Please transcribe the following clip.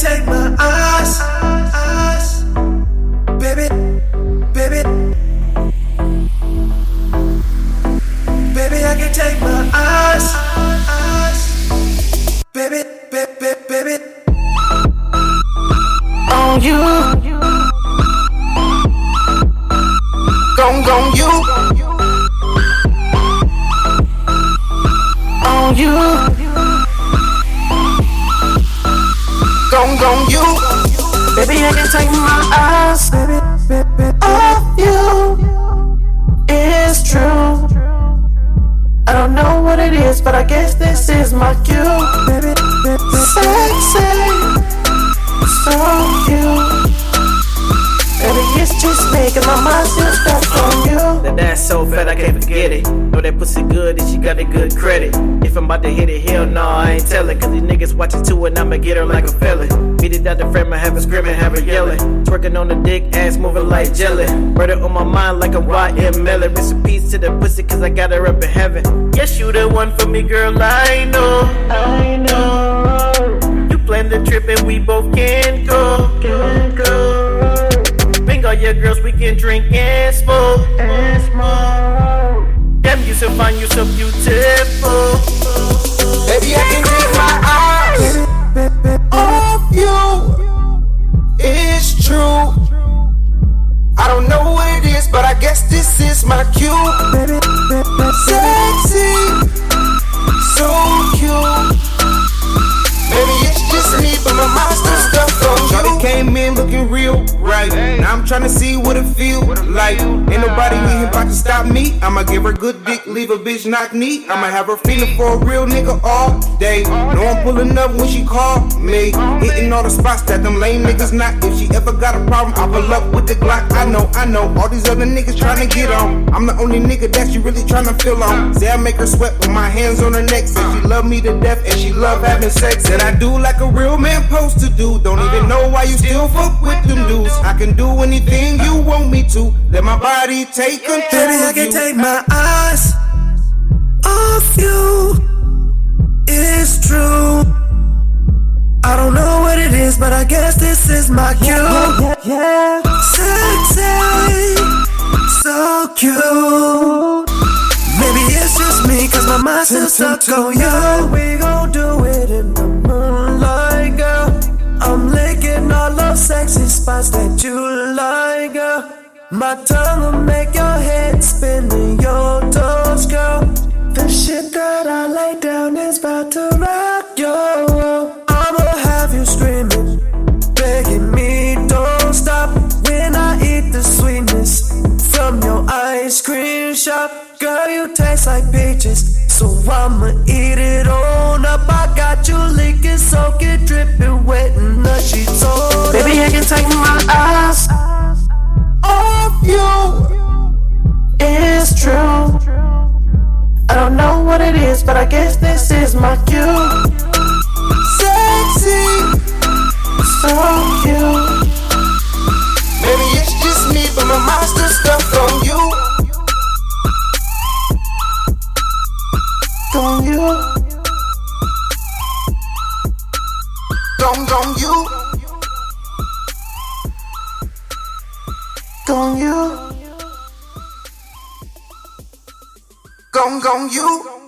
take my eyes, eyes. Baby, baby. Baby, I can take my eyes, eyes. Baby, baby, baby. On you. gon' gon' you. Gon' you. Baby, I can't take my eyes off you. It's true. I don't know what it is, but I guess this is my cue. Sexy, so cute. Baby, it's just making my mind still stuck on you. That that's so fat, I can't forget it. Know that pussy good and she got a good credit. If I'm about to hit it, hell no, I ain't tellin'. Cause these niggas watching too and I'ma get her like a felon. Beat it out the frame, I have her screaming, have her yelling. Twerking on the dick, ass moving like jelly. Murder on my mind like a YNW Melly. Rest in peace to the pussy cause I got her up in heaven. Yes, you the one for me, girl, I know. I know. You plan the trip and we both can go. Can go Bring all your girls, we can drink and smoke. and smoke. Damn, you so fine, you so beautiful. Guess this is my cue. Sexy, Now I'm trying to see what it feel like. Ain't nobody in here about to stop me. I'ma give her good dick, leave a bitch knock knee. I'ma have her feeling for a real nigga all day. Know I'm pulling up when she call me. Hitting all the spots that them lame niggas not. If she ever got a problem, I pull up with the Glock. I know, I know. All these other niggas trying to get on. I'm the only nigga that she really trying to feel on. Uh. Say I make her sweat with my hands on her neck. Say she uh. love me to death and she love having sex. Said I do like a real man supposed to do. Don't even uh. know why you still fuck with them dudes. I can do anything you want me to. Let my body take control Baby, I can't you. take my eyes off you. It's true. I don't know what it is, but I guess this is my cue. Sexy, so cute. Maybe it's just me, cause my mind's still stuck on you. We gon' do it in the moonlight, girl. I'm licking all those sexy spots that you like, girl. My tongue will make your head spin in your toes, girl. The shit that I lay down is about to rock your world. I'ma have you screaming, begging me don't stop when I eat the sweetness from your ice cream shop. Girl, you taste like peaches, so I'ma eat it on up. I got you leaking, soaking, dripping, what it is, but I guess this is my cue. Sexy, so cute. Maybe it's just me, but my mind's still stuck on you. On you. Gone, gone, you. Gone, you. Gone, gone, you.